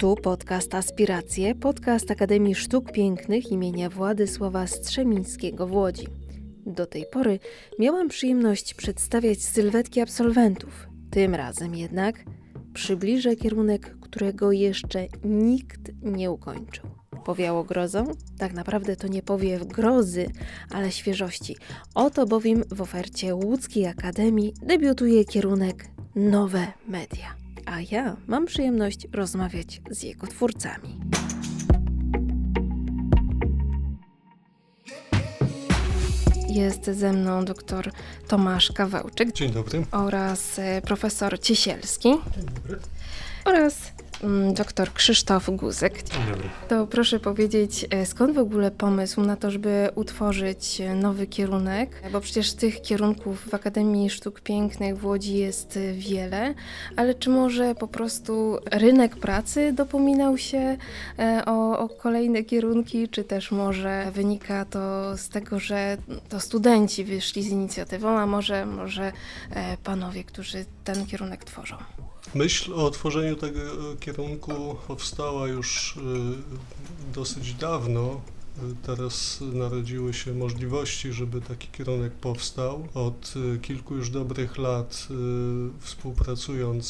Tu podcast Aspiracje, podcast Akademii Sztuk Pięknych imienia Władysława Strzemińskiego w Łodzi. Do tej pory miałam przyjemność przedstawiać sylwetki absolwentów. Tym razem jednak przybliżę kierunek, którego jeszcze nikt nie ukończył. Powiało grozą? Tak naprawdę to nie powiew grozy, ale świeżości. Oto bowiem w ofercie Łódzkiej Akademii debiutuje kierunek Nowe Media. A ja mam przyjemność rozmawiać z jego twórcami. Jest ze mną dr Tomasz Kawełczyk. Dzień dobry. Oraz e, profesor Ciesielski. Dzień dobry. Oraz Mm, Doktor Krzysztof Guzek. Dzień dobry. To proszę powiedzieć, e, skąd w ogóle pomysł na to, żeby utworzyć e, nowy kierunek? Bo przecież tych kierunków w Akademii Sztuk Pięknych w Łodzi jest e, wiele, ale czy może po prostu rynek pracy dopominał się o, o kolejne kierunki, czy też może wynika to z tego, że to studenci wyszli z inicjatywą, a może, może panowie, którzy ten kierunek tworzą? Myśl o otworzeniu tego kierunku powstała już y, dosyć dawno. Teraz narodziły się możliwości, żeby taki kierunek powstał. Od kilku już dobrych lat współpracując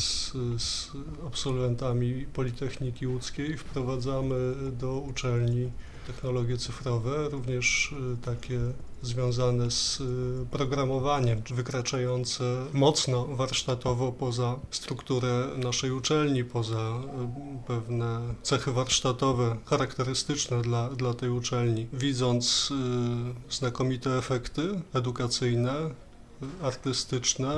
z absolwentami Politechniki Łódzkiej wprowadzamy do uczelni technologie cyfrowe, również takie związane z y, programowaniem, wykraczające mocno warsztatowo poza strukturę naszej uczelni, poza y, pewne cechy warsztatowe charakterystyczne dla, dla tej uczelni. Widząc y, znakomite efekty edukacyjne, artystyczne,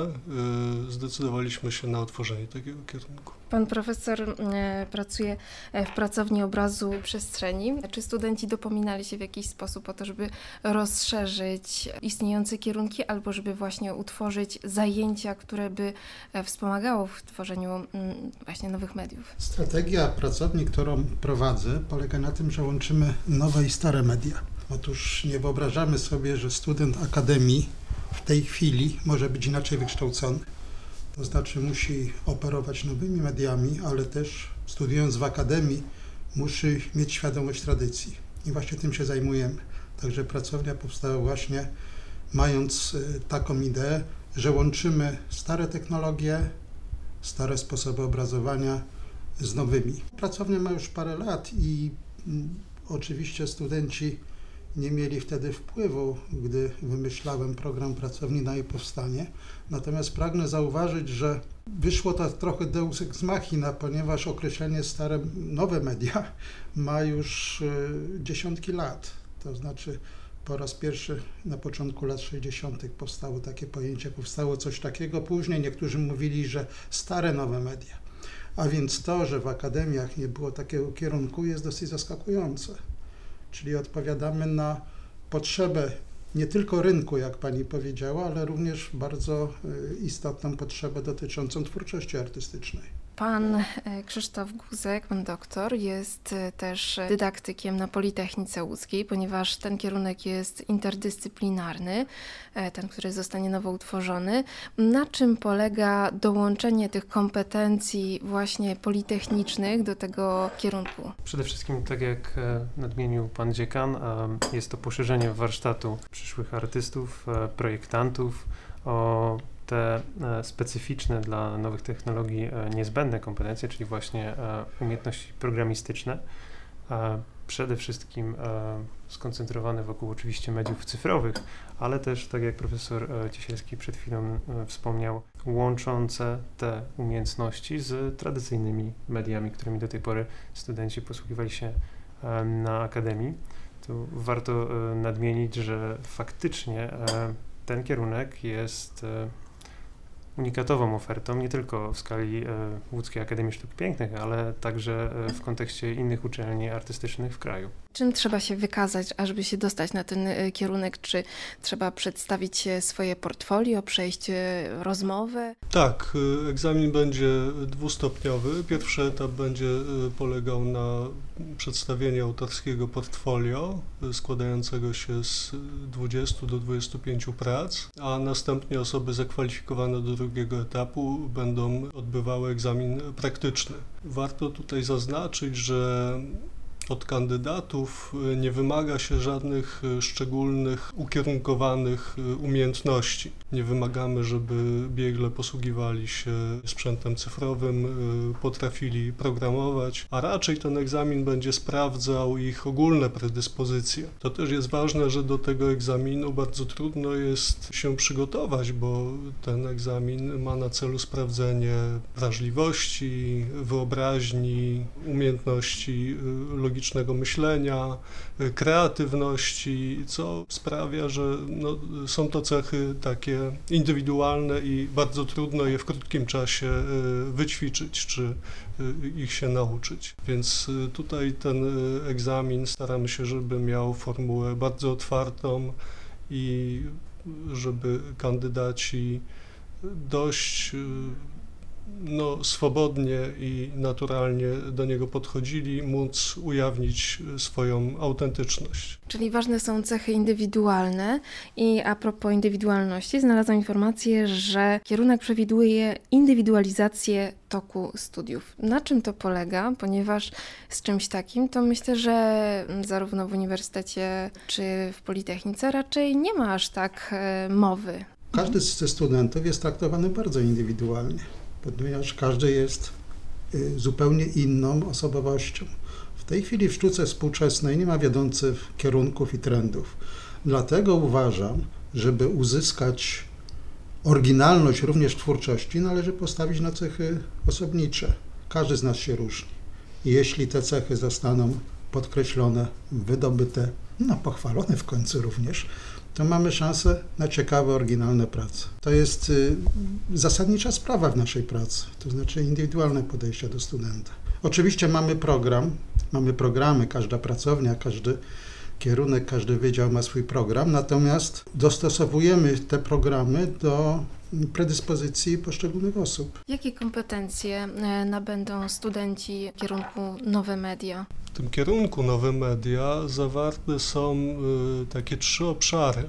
zdecydowaliśmy się na otworzenie takiego kierunku. Pan profesor e, pracuje e, w pracowni obrazu przestrzeni. Czy studenci dopominali się w jakiś sposób o to, żeby rozszerzyć istniejące kierunki, albo żeby właśnie utworzyć zajęcia, które by e, wspomagało w tworzeniu właśnie nowych mediów? Strategia pracowni, którą prowadzę, polega na tym, że łączymy nowe i stare media. Otóż nie wyobrażamy sobie, że student akademii w tej chwili może być inaczej wykształcony to znaczy musi operować nowymi mediami, ale też studiując w akademii musi mieć świadomość tradycji. I właśnie tym się zajmujemy. Także pracownia powstała właśnie mając y, taką ideę, że łączymy stare technologie, stare sposoby obrazowania z nowymi. Pracownia ma już parę lat i mm, oczywiście studenci nie mieli wtedy wpływu, gdy wymyślałem program pracowni na jej powstanie. Natomiast pragnę zauważyć, że wyszło to trochę deus ex machina, ponieważ określenie stare, nowe media ma już y, dziesiątki lat. To znaczy po raz pierwszy na początku lat 60. powstało takie pojęcie, powstało coś takiego. Później niektórzy mówili, że stare nowe media. A więc to, że w akademiach nie było takiego kierunku jest dosyć zaskakujące czyli odpowiadamy na potrzebę nie tylko rynku, jak pani powiedziała, ale również bardzo y, istotną potrzebę dotyczącą twórczości artystycznej. Pan e, Krzysztof Guzek, pan doktor, jest e, też dydaktykiem na Politechnice Łódzkiej, ponieważ ten kierunek jest interdyscyplinarny, e, ten, który zostanie nowo utworzony. Na czym polega dołączenie tych kompetencji właśnie politechnicznych do tego kierunku? Przede wszystkim, tak jak nadmienił pan dziekan, jest to poszerzenie warsztatu przyszłych artystów, projektantów o te e, specyficzne dla nowych technologii e, niezbędne kompetencje, czyli właśnie e, umiejętności programistyczne, przede wszystkim skoncentrowane wokół oczywiście mediów cyfrowych, ale też, tak jak profesor Ciesielski przed chwilą wspomniał, łączące te umiejętności z tradycyjnymi mediami, którymi do tej pory studenci posługiwali się na akademii. Tu warto nadmienić, że faktycznie ten kierunek jest unikatową ofertą, nie tylko w skali e, Łódzkiej Akademii Sztuk Pięknych, ale także e, w kontekście innych uczelni artystycznych w kraju. Czym trzeba się wykazać, ażeby się dostać na ten y, kierunek? Czy trzeba przedstawić swoje portfolio, przejść y, rozmowę? Tak, y, egzamin będzie dwustopniowy. Pierwszy etap będzie polegał na przedstawieniu autorskiego portfolio składającego się z 20 do 25 prac, a następnie osoby zakwalifikowane do drugiego etapu będą odbywały egzamin praktyczny. Warto tutaj zaznaczyć, że od kandydatów y, nie wymaga się żadnych y, szczególnych, ukierunkowanych y, umiejętności. Nie wymagamy, żeby biegle posługiwali się sprzętem cyfrowym, potrafili programować, a raczej ten egzamin będzie sprawdzał ich ogólne predyspozycje. To też jest ważne, że do tego egzaminu bardzo trudno jest się przygotować, bo ten egzamin ma na celu sprawdzenie wrażliwości, wyobraźni, umiejętności logicznych logicznego myślenia, y, kreatywności, co sprawia, że no, są to cechy takie indywidualne i bardzo trudno je w krótkim czasie y, wyćwiczyć czy y, ich się nauczyć. Więc tutaj ten egzamin staramy się, żeby miał formułę bardzo otwartą i żeby kandydaci dość no, swobodnie i naturalnie do niego podchodzili, móc ujawnić swoją autentyczność. Czyli ważne są cechy indywidualne i a propos indywidualności znalazłam informację, że kierunek przewiduje indywidualizację toku studiów. Na czym to polega? Ponieważ z czymś takim to myślę, że zarówno w uniwersytecie czy w Politechnice raczej nie ma aż tak e, mowy. Każdy ze studentów jest traktowany bardzo indywidualnie ponieważ każdy jest y, zupełnie inną osobowością. W tej chwili w sztuce współczesnej nie ma wiodących kierunków i trendów. Dlatego uważam, żeby uzyskać oryginalność również twórczości, należy postawić na cechy osobnicze. Każdy z nas się różni. Jeśli te cechy zostaną podkreślone, wydobyte, no pochwalone w końcu również, to mamy szansę na ciekawe, oryginalne prace. To jest y, zasadnicza sprawa w naszej pracy, to znaczy indywidualne podejście do studenta. Oczywiście mamy program, mamy programy, każda pracownia, każdy kierunek, każdy wydział ma swój program, natomiast dostosowujemy te programy do predyspozycji poszczególnych osób. Jakie kompetencje e, nabędą studenci kierunku nowe media? W tym kierunku nowe media zawarte są y, takie trzy obszary,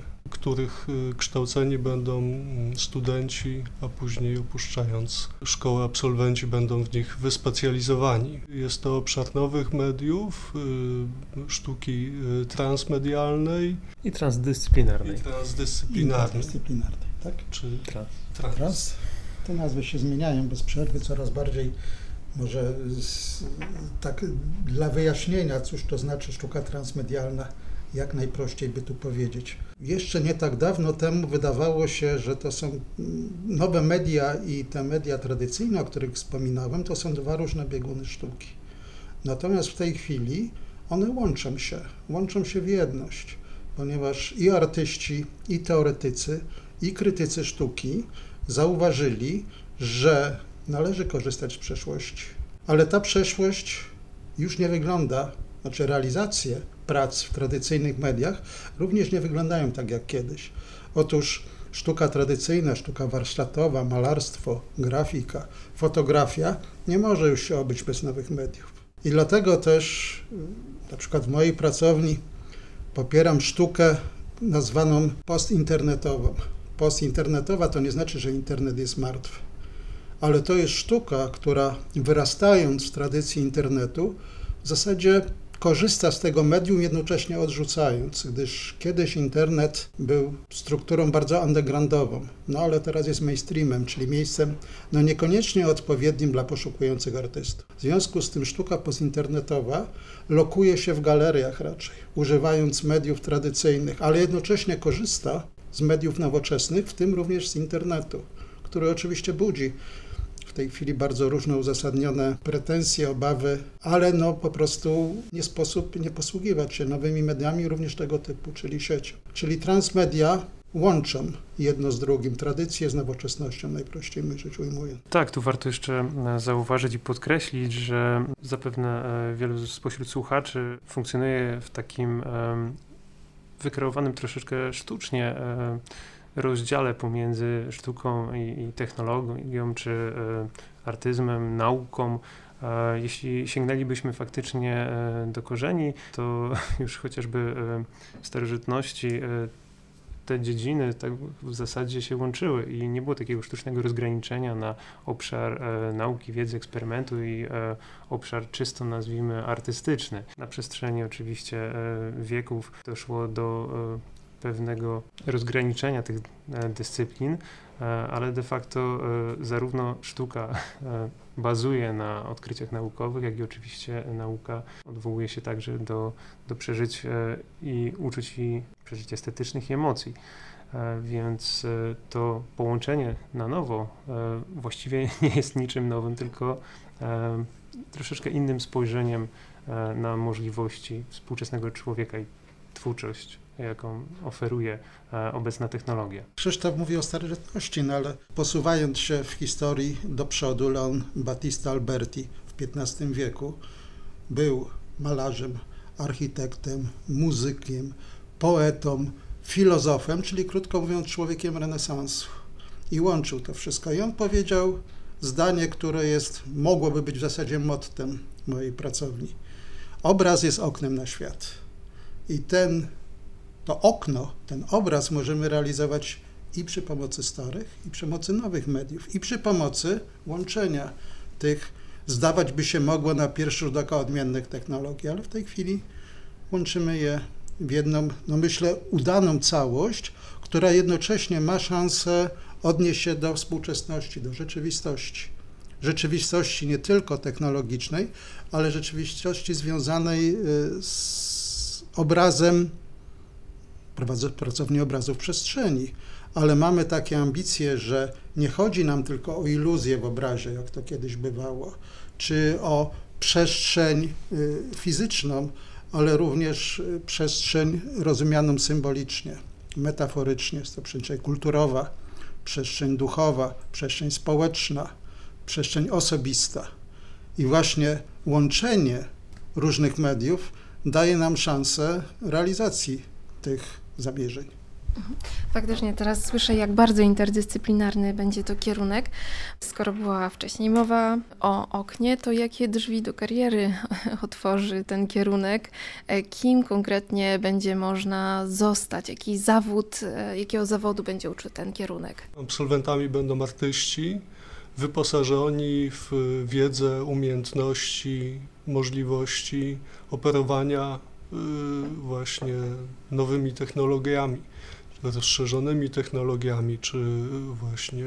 których y, kształceni będą mm, studenci, a później opuszczając szkołę absolwenci będą w nich wyspecjalizowani. Jest to obszar nowych mediów, y, sztuki transmedialnej i transdyscyplinarnej. I transdyscyplinarnej. I transdyscyplinarnej, tak? Czy trans. trans. trans. Te nazwy się zmieniają bez przerwy, coraz bardziej może z, tak dla wyjaśnienia, cóż to znaczy sztuka transmedialna, jak najprościej by tu powiedzieć. Jeszcze nie tak dawno temu wydawało się, że to są nowe media i te media tradycyjne, o których wspominałem, to są dwa różne bieguny sztuki. Natomiast w tej chwili one łączą się, łączą się w jedność, ponieważ i artyści, i teoretycy, i krytycy sztuki zauważyli, że należy korzystać z przeszłości. Ale ta przeszłość już nie wygląda, znaczy realizacje prac w tradycyjnych mediach również nie wyglądają tak jak kiedyś. Otóż sztuka tradycyjna, sztuka warsztatowa, malarstwo, grafika, fotografia nie może już się obyć bez nowych mediów. I dlatego też na przykład w mojej pracowni popieram sztukę nazwaną postinternetową. Postinternetowa to nie znaczy, że internet jest martwy ale to jest sztuka, która wyrastając w tradycji internetu, w zasadzie korzysta z tego medium, jednocześnie odrzucając, gdyż kiedyś internet był strukturą bardzo undergroundową, no ale teraz jest mainstreamem, czyli miejscem no niekoniecznie odpowiednim dla poszukujących artystów. W związku z tym sztuka postinternetowa lokuje się w galeriach raczej, używając mediów tradycyjnych, ale jednocześnie korzysta z mediów nowoczesnych, w tym również z internetu, który oczywiście budzi tej chwili bardzo różne uzasadnione pretensje, obawy, ale no po prostu nie sposób nie posługiwać się nowymi mediami również tego typu, czyli siecią. Czyli transmedia łączą jedno z drugim, tradycję z nowoczesnością, najprościej rzecz ujmując. Tak, tu warto jeszcze e, zauważyć i podkreślić, że zapewne e, wielu spośród słuchaczy funkcjonuje w takim wykreowanym troszeczkę sztucznie rozdziale pomiędzy sztuką i, i technologią, czy artyzmem, nauką. Jeśli sięgnęlibyśmy faktycznie do korzeni, to już chociażby w starożytności te dziedziny tak w zasadzie się łączyły i nie było takiego sztucznego rozgraniczenia na obszar e, nauki, wiedzy, eksperymentu i e, obszar czysto nazwijmy artystyczny. Na przestrzeni oczywiście e, wieków doszło do e, pewnego rozgraniczenia tych e, dyscyplin, e, ale de facto zarówno sztuka bazuje na odkryciach naukowych, jak i oczywiście nauka odwołuje się także do, do przeżyć i uczuć i przeżyć estetycznych i emocji. E, więc e, to połączenie na nowo e, właściwie nie jest niczym nowym, tylko troszeczkę innym spojrzeniem na możliwości współczesnego człowieka i twórczość, jaką oferuje obecna technologia. Krzysztof mówi o starożytności, no ale posuwając się w historii do przodu, Leon Battista Alberti w XV wieku był malarzem, architektem, muzykiem, poetą, filozofem, czyli krótko mówiąc człowiekiem renesansu. I łączył to wszystko. I on powiedział zdanie, które jest, mogłoby być w zasadzie mottem mojej pracowni. Obraz jest oknem na świat. I ten, to okno, ten obraz możemy realizować i przy pomocy starych, i przy pomocy nowych mediów, i przy pomocy łączenia tych, zdawać by się mogło na pierwszy rzut oka odmiennych technologii, ale w tej chwili łączymy je w jedną, no myślę, udaną całość, która jednocześnie ma szansę odnieść się do współczesności, do rzeczywistości. Rzeczywistości nie tylko technologicznej, ale rzeczywistości związanej y, z obrazem, pracowni obrazów przestrzeni. Ale mamy takie ambicje, że nie chodzi nam tylko o iluzję w obrazie, jak to kiedyś bywało, czy o przestrzeń y, fizyczną, ale również y, przestrzeń rozumianą symbolicznie, metaforycznie. Jest to przestrzeń kulturowa, przestrzeń duchowa, przestrzeń społeczna, przestrzeń osobista. I właśnie łączenie różnych mediów daje nam szansę realizacji tych zamierzeń. Faktycznie teraz słyszę, jak bardzo interdyscyplinarny będzie to kierunek. Skoro była wcześniej mowa o oknie, to jakie drzwi do kariery otworzy ten kierunek? E, kim konkretnie będzie można zostać? Jaki zawód, e, jakiego zawodu będzie uczył ten kierunek? Absolwentami będą artyści, wyposażeni w wiedzę, umiejętności, możliwości operowania właśnie nowymi technologiami rozszerzonymi technologiami, czy właśnie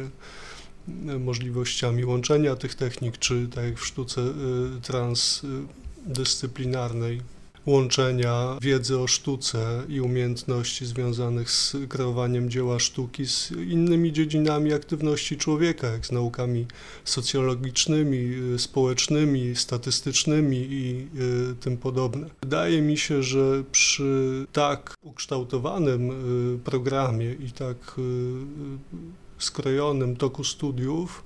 możliwościami łączenia tych technik, czy tak jak w sztuce y, transdyscyplinarnej, łączenia wiedzy o sztuce i umiejętności związanych z kreowaniem dzieła sztuki z innymi dziedzinami aktywności człowieka, jak z naukami socjologicznymi, y, społecznymi, statystycznymi i y, tym podobne. Wydaje mi się, że przy tak ukształtowanym y, programie i tak skrojonym toku studiów,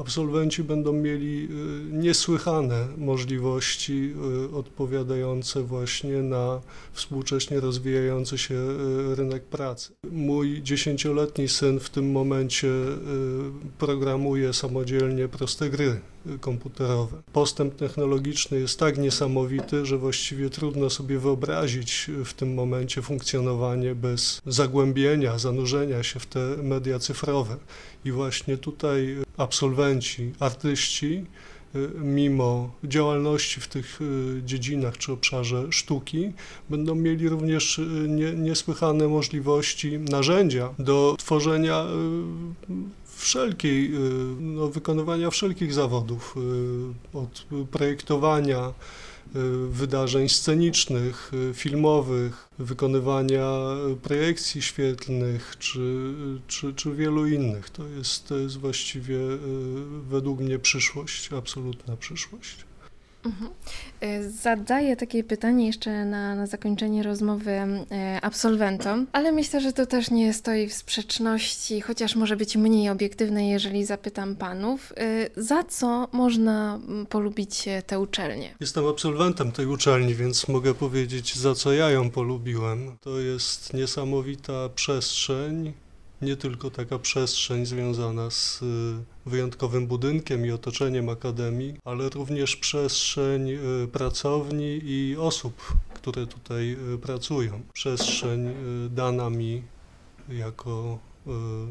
absolwenci będą mieli y, niesłychane możliwości y, odpowiadające właśnie na współcześnie rozwijający się y, rynek pracy. Mój dziesięcioletni syn w tym momencie programuje samodzielnie proste gry komputerowe. Postęp technologiczny jest tak niesamowity, że właściwie trudno sobie wyobrazić w tym momencie funkcjonowanie bez zagłębienia, zanurzenia się w te media cyfrowe. I właśnie tutaj absolwenci, artyści, y, mimo działalności w tych y, dziedzinach czy obszarze sztuki, będą mieli również y, nie, niesłychane możliwości, narzędzia do tworzenia wszelkiej, no, wykonywania wszelkich zawodów, od projektowania, Y, wydarzeń scenicznych, y, filmowych, wykonywania projekcji świetlnych czy, czy, czy wielu innych. To jest, to jest właściwie y, według mnie przyszłość, absolutna przyszłość. Mhm. E, zadaję takie pytanie jeszcze na, na zakończenie rozmowy e, absolwentom, ale myślę, że to też nie stoi w sprzeczności, chociaż może być mniej obiektywne, jeżeli zapytam panów. E, za co można polubić tę uczelnię? Jestem absolwentem tej uczelni, więc mogę powiedzieć, za co ja ją polubiłem. To jest niesamowita przestrzeń, nie tylko taka przestrzeń związana z y, wyjątkowym budynkiem i otoczeniem akademii, ale również przestrzeń y, pracowni i osób, które tutaj y, pracują. Przestrzeń dana mi jako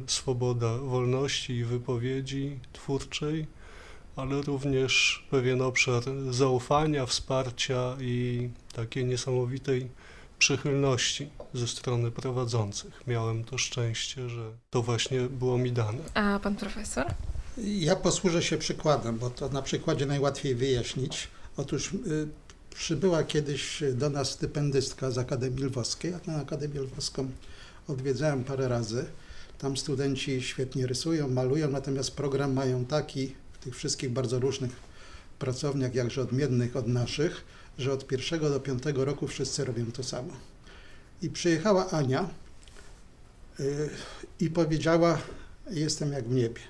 swoboda wolności i wypowiedzi twórczej, ale również pewien obszar zaufania, wsparcia i takiej niesamowitej przychylności ze strony prowadzących. Miałem to szczęście, że to właśnie było mi dane. A pan profesor? Ja posłużę się przykładem, bo to na przykładzie najłatwiej wyjaśnić. Otóż y, przybyła kiedyś do nas stypendystka z Akademii Lwowskiej. Ja tę Akademię Lwowską odwiedzałem parę razy. Tam studenci świetnie rysują, malują, natomiast program mają taki w tych wszystkich bardzo różnych pracowniach, jakże odmiennych od naszych, że od pierwszego do piątego roku wszyscy robią to samo. I przyjechała Ania yy, i powiedziała: Jestem jak w niebie.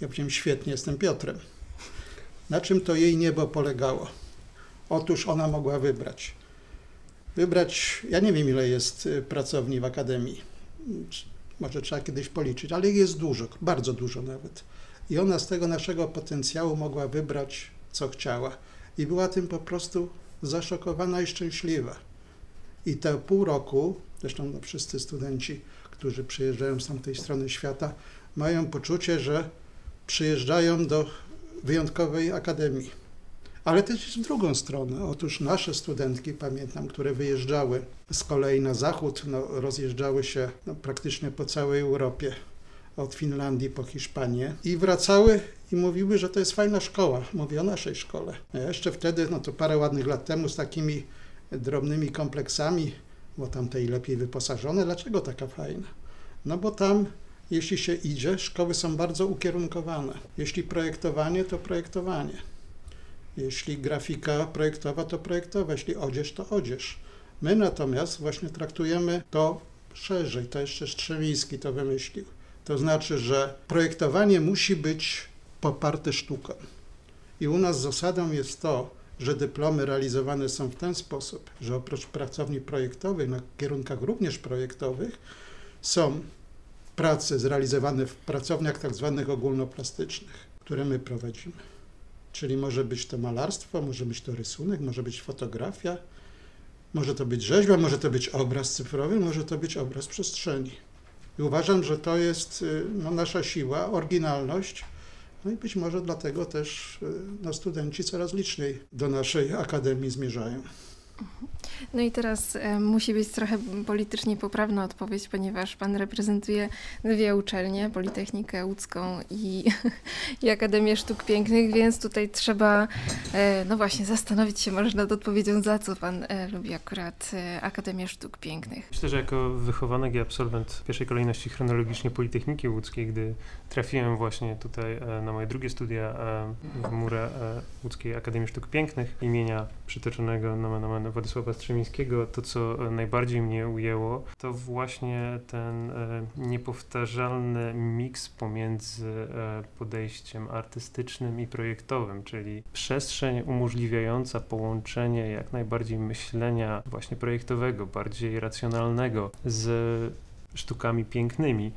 Ja powiedziałem: Świetnie, jestem Piotrem. Na czym to jej niebo polegało? Otóż ona mogła wybrać. Wybrać, ja nie wiem ile jest y, pracowni w akademii, może trzeba kiedyś policzyć, ale jest dużo, bardzo dużo nawet. I ona z tego naszego potencjału mogła wybrać, co chciała. I była tym po prostu zaszokowana i szczęśliwa. I te pół roku, zresztą no, wszyscy studenci, którzy przyjeżdżają z tamtej strony świata, mają poczucie, że przyjeżdżają do wyjątkowej akademii. Ale też jest w drugą stronę. Otóż nasze studentki, pamiętam, które wyjeżdżały z kolei na zachód, no, rozjeżdżały się no, praktycznie po całej Europie, od Finlandii po Hiszpanię i wracały i mówiły, że to jest fajna szkoła. Mówię o naszej szkole. Ja jeszcze wtedy, no to parę ładnych lat temu, z takimi drobnymi kompleksami, bo tam tej lepiej wyposażone. Dlaczego taka fajna? No bo tam, jeśli się idzie, szkoły są bardzo ukierunkowane. Jeśli projektowanie, to projektowanie. Jeśli grafika projektowa, to projektowa. Jeśli odzież, to odzież. My natomiast właśnie traktujemy to szerzej. To jeszcze Strzemiński to wymyślił. To znaczy, że projektowanie musi być poparte sztuką. I u nas zasadą jest to, że dyplomy realizowane są w ten sposób, że oprócz pracowni projektowych, na kierunkach również projektowych, są prace zrealizowane w pracowniach tak zwanych ogólnoplastycznych, które my prowadzimy. Czyli może być to malarstwo, może być to rysunek, może być fotografia, może to być rzeźba, może to być obraz cyfrowy, może to być obraz przestrzeni. I uważam, że to jest y, no, nasza siła, oryginalność, no i być może dlatego też y, no, studenci coraz liczniej do naszej akademii zmierzają. No i teraz e, musi być trochę politycznie poprawna odpowiedź, ponieważ pan reprezentuje dwie uczelnie, Politechnikę Łódzką i, i Akademię Sztuk Pięknych, więc tutaj trzeba, e, no właśnie, zastanowić się może nad odpowiedzią, za co pan e, lubi akurat e, Akademię Sztuk Pięknych. Myślę, że jako wychowanek i absolwent w pierwszej kolejności chronologicznie Politechniki Łódzkiej, gdy trafiłem właśnie tutaj e, na moje drugie studia e, w murę Łódzkiej Akademii Sztuk Pięknych imienia przytoczonego nomen omen Władysława Strzemińskiego, to co najbardziej mnie ujęło, to właśnie ten e, niepowtarzalny miks pomiędzy e, podejściem artystycznym i projektowym, czyli przestrzeń umożliwiająca połączenie jak najbardziej myślenia właśnie projektowego, bardziej racjonalnego z sztukami pięknymi,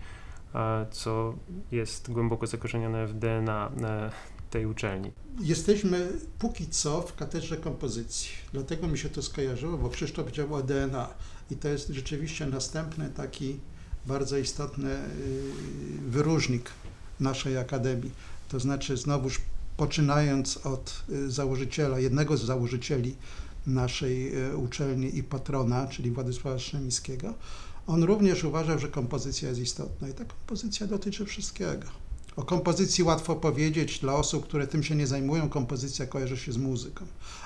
co jest głęboko zakorzenione w DNA e, tej uczelni. Jesteśmy póki co w katedrze kompozycji, dlatego mi się to skojarzyło, bo Krzysztof dział o DNA i to jest rzeczywiście następny taki bardzo istotny y, wyróżnik naszej akademii. To znaczy znowuż poczynając od y, założyciela, jednego z założycieli naszej y, uczelni i patrona, czyli Władysława Strzemińskiego, on również uważał, że kompozycja jest istotna i ta kompozycja dotyczy wszystkiego. O kompozycji łatwo powiedzieć dla osób, które tym się nie zajmują. Kompozycja kojarzy się z muzyką,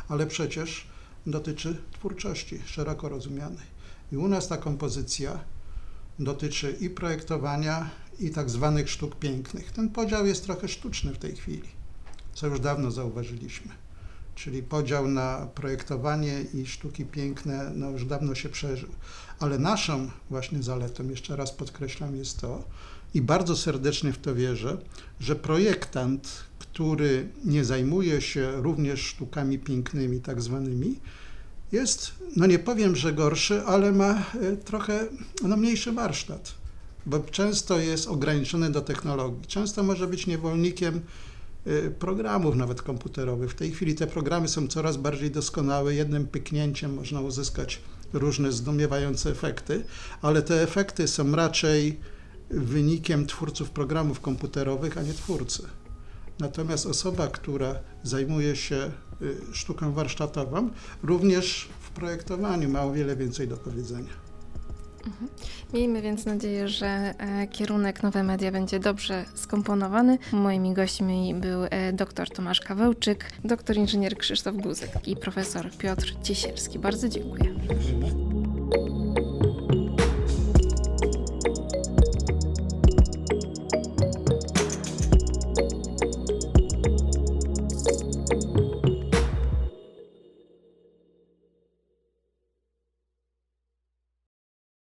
ale przecież dotyczy twórczości szeroko rozumianej. I u nas ta kompozycja dotyczy i projektowania, i tak zwanych sztuk pięknych. Ten podział jest trochę sztuczny w tej chwili, co już dawno zauważyliśmy. czyli podział na projektowanie i sztuki piękne, no już dawno się przeżył. Ale naszą właśnie zaletą, jeszcze raz podkreślam, jest to, i bardzo serdecznie w to wierzę, że projektant, który nie zajmuje się również sztukami pięknymi, tak zwanymi, jest, no nie powiem, że gorszy, ale ma e, trochę no, mniejszy warsztat, bo często jest ograniczony do technologii. Często może być niewolnikiem e, programów nawet komputerowych. W tej chwili te programy są coraz bardziej doskonałe. Jednym pyknięciem można uzyskać różne zdumiewające efekty, ale te efekty są raczej wynikiem twórców programów komputerowych, a nie twórcy. Natomiast osoba, która zajmuje się y, sztuką warsztatową, również w projektowaniu ma o wiele więcej do powiedzenia. Miejmy więc nadzieję, że e, kierunek Nowe Media będzie dobrze skomponowany. Moimi gośćmi był e, dr Tomasz Kawełczyk, doktor inżynier Krzysztof Guzek i profesor Piotr Ciesielski. Bardzo dziękuję.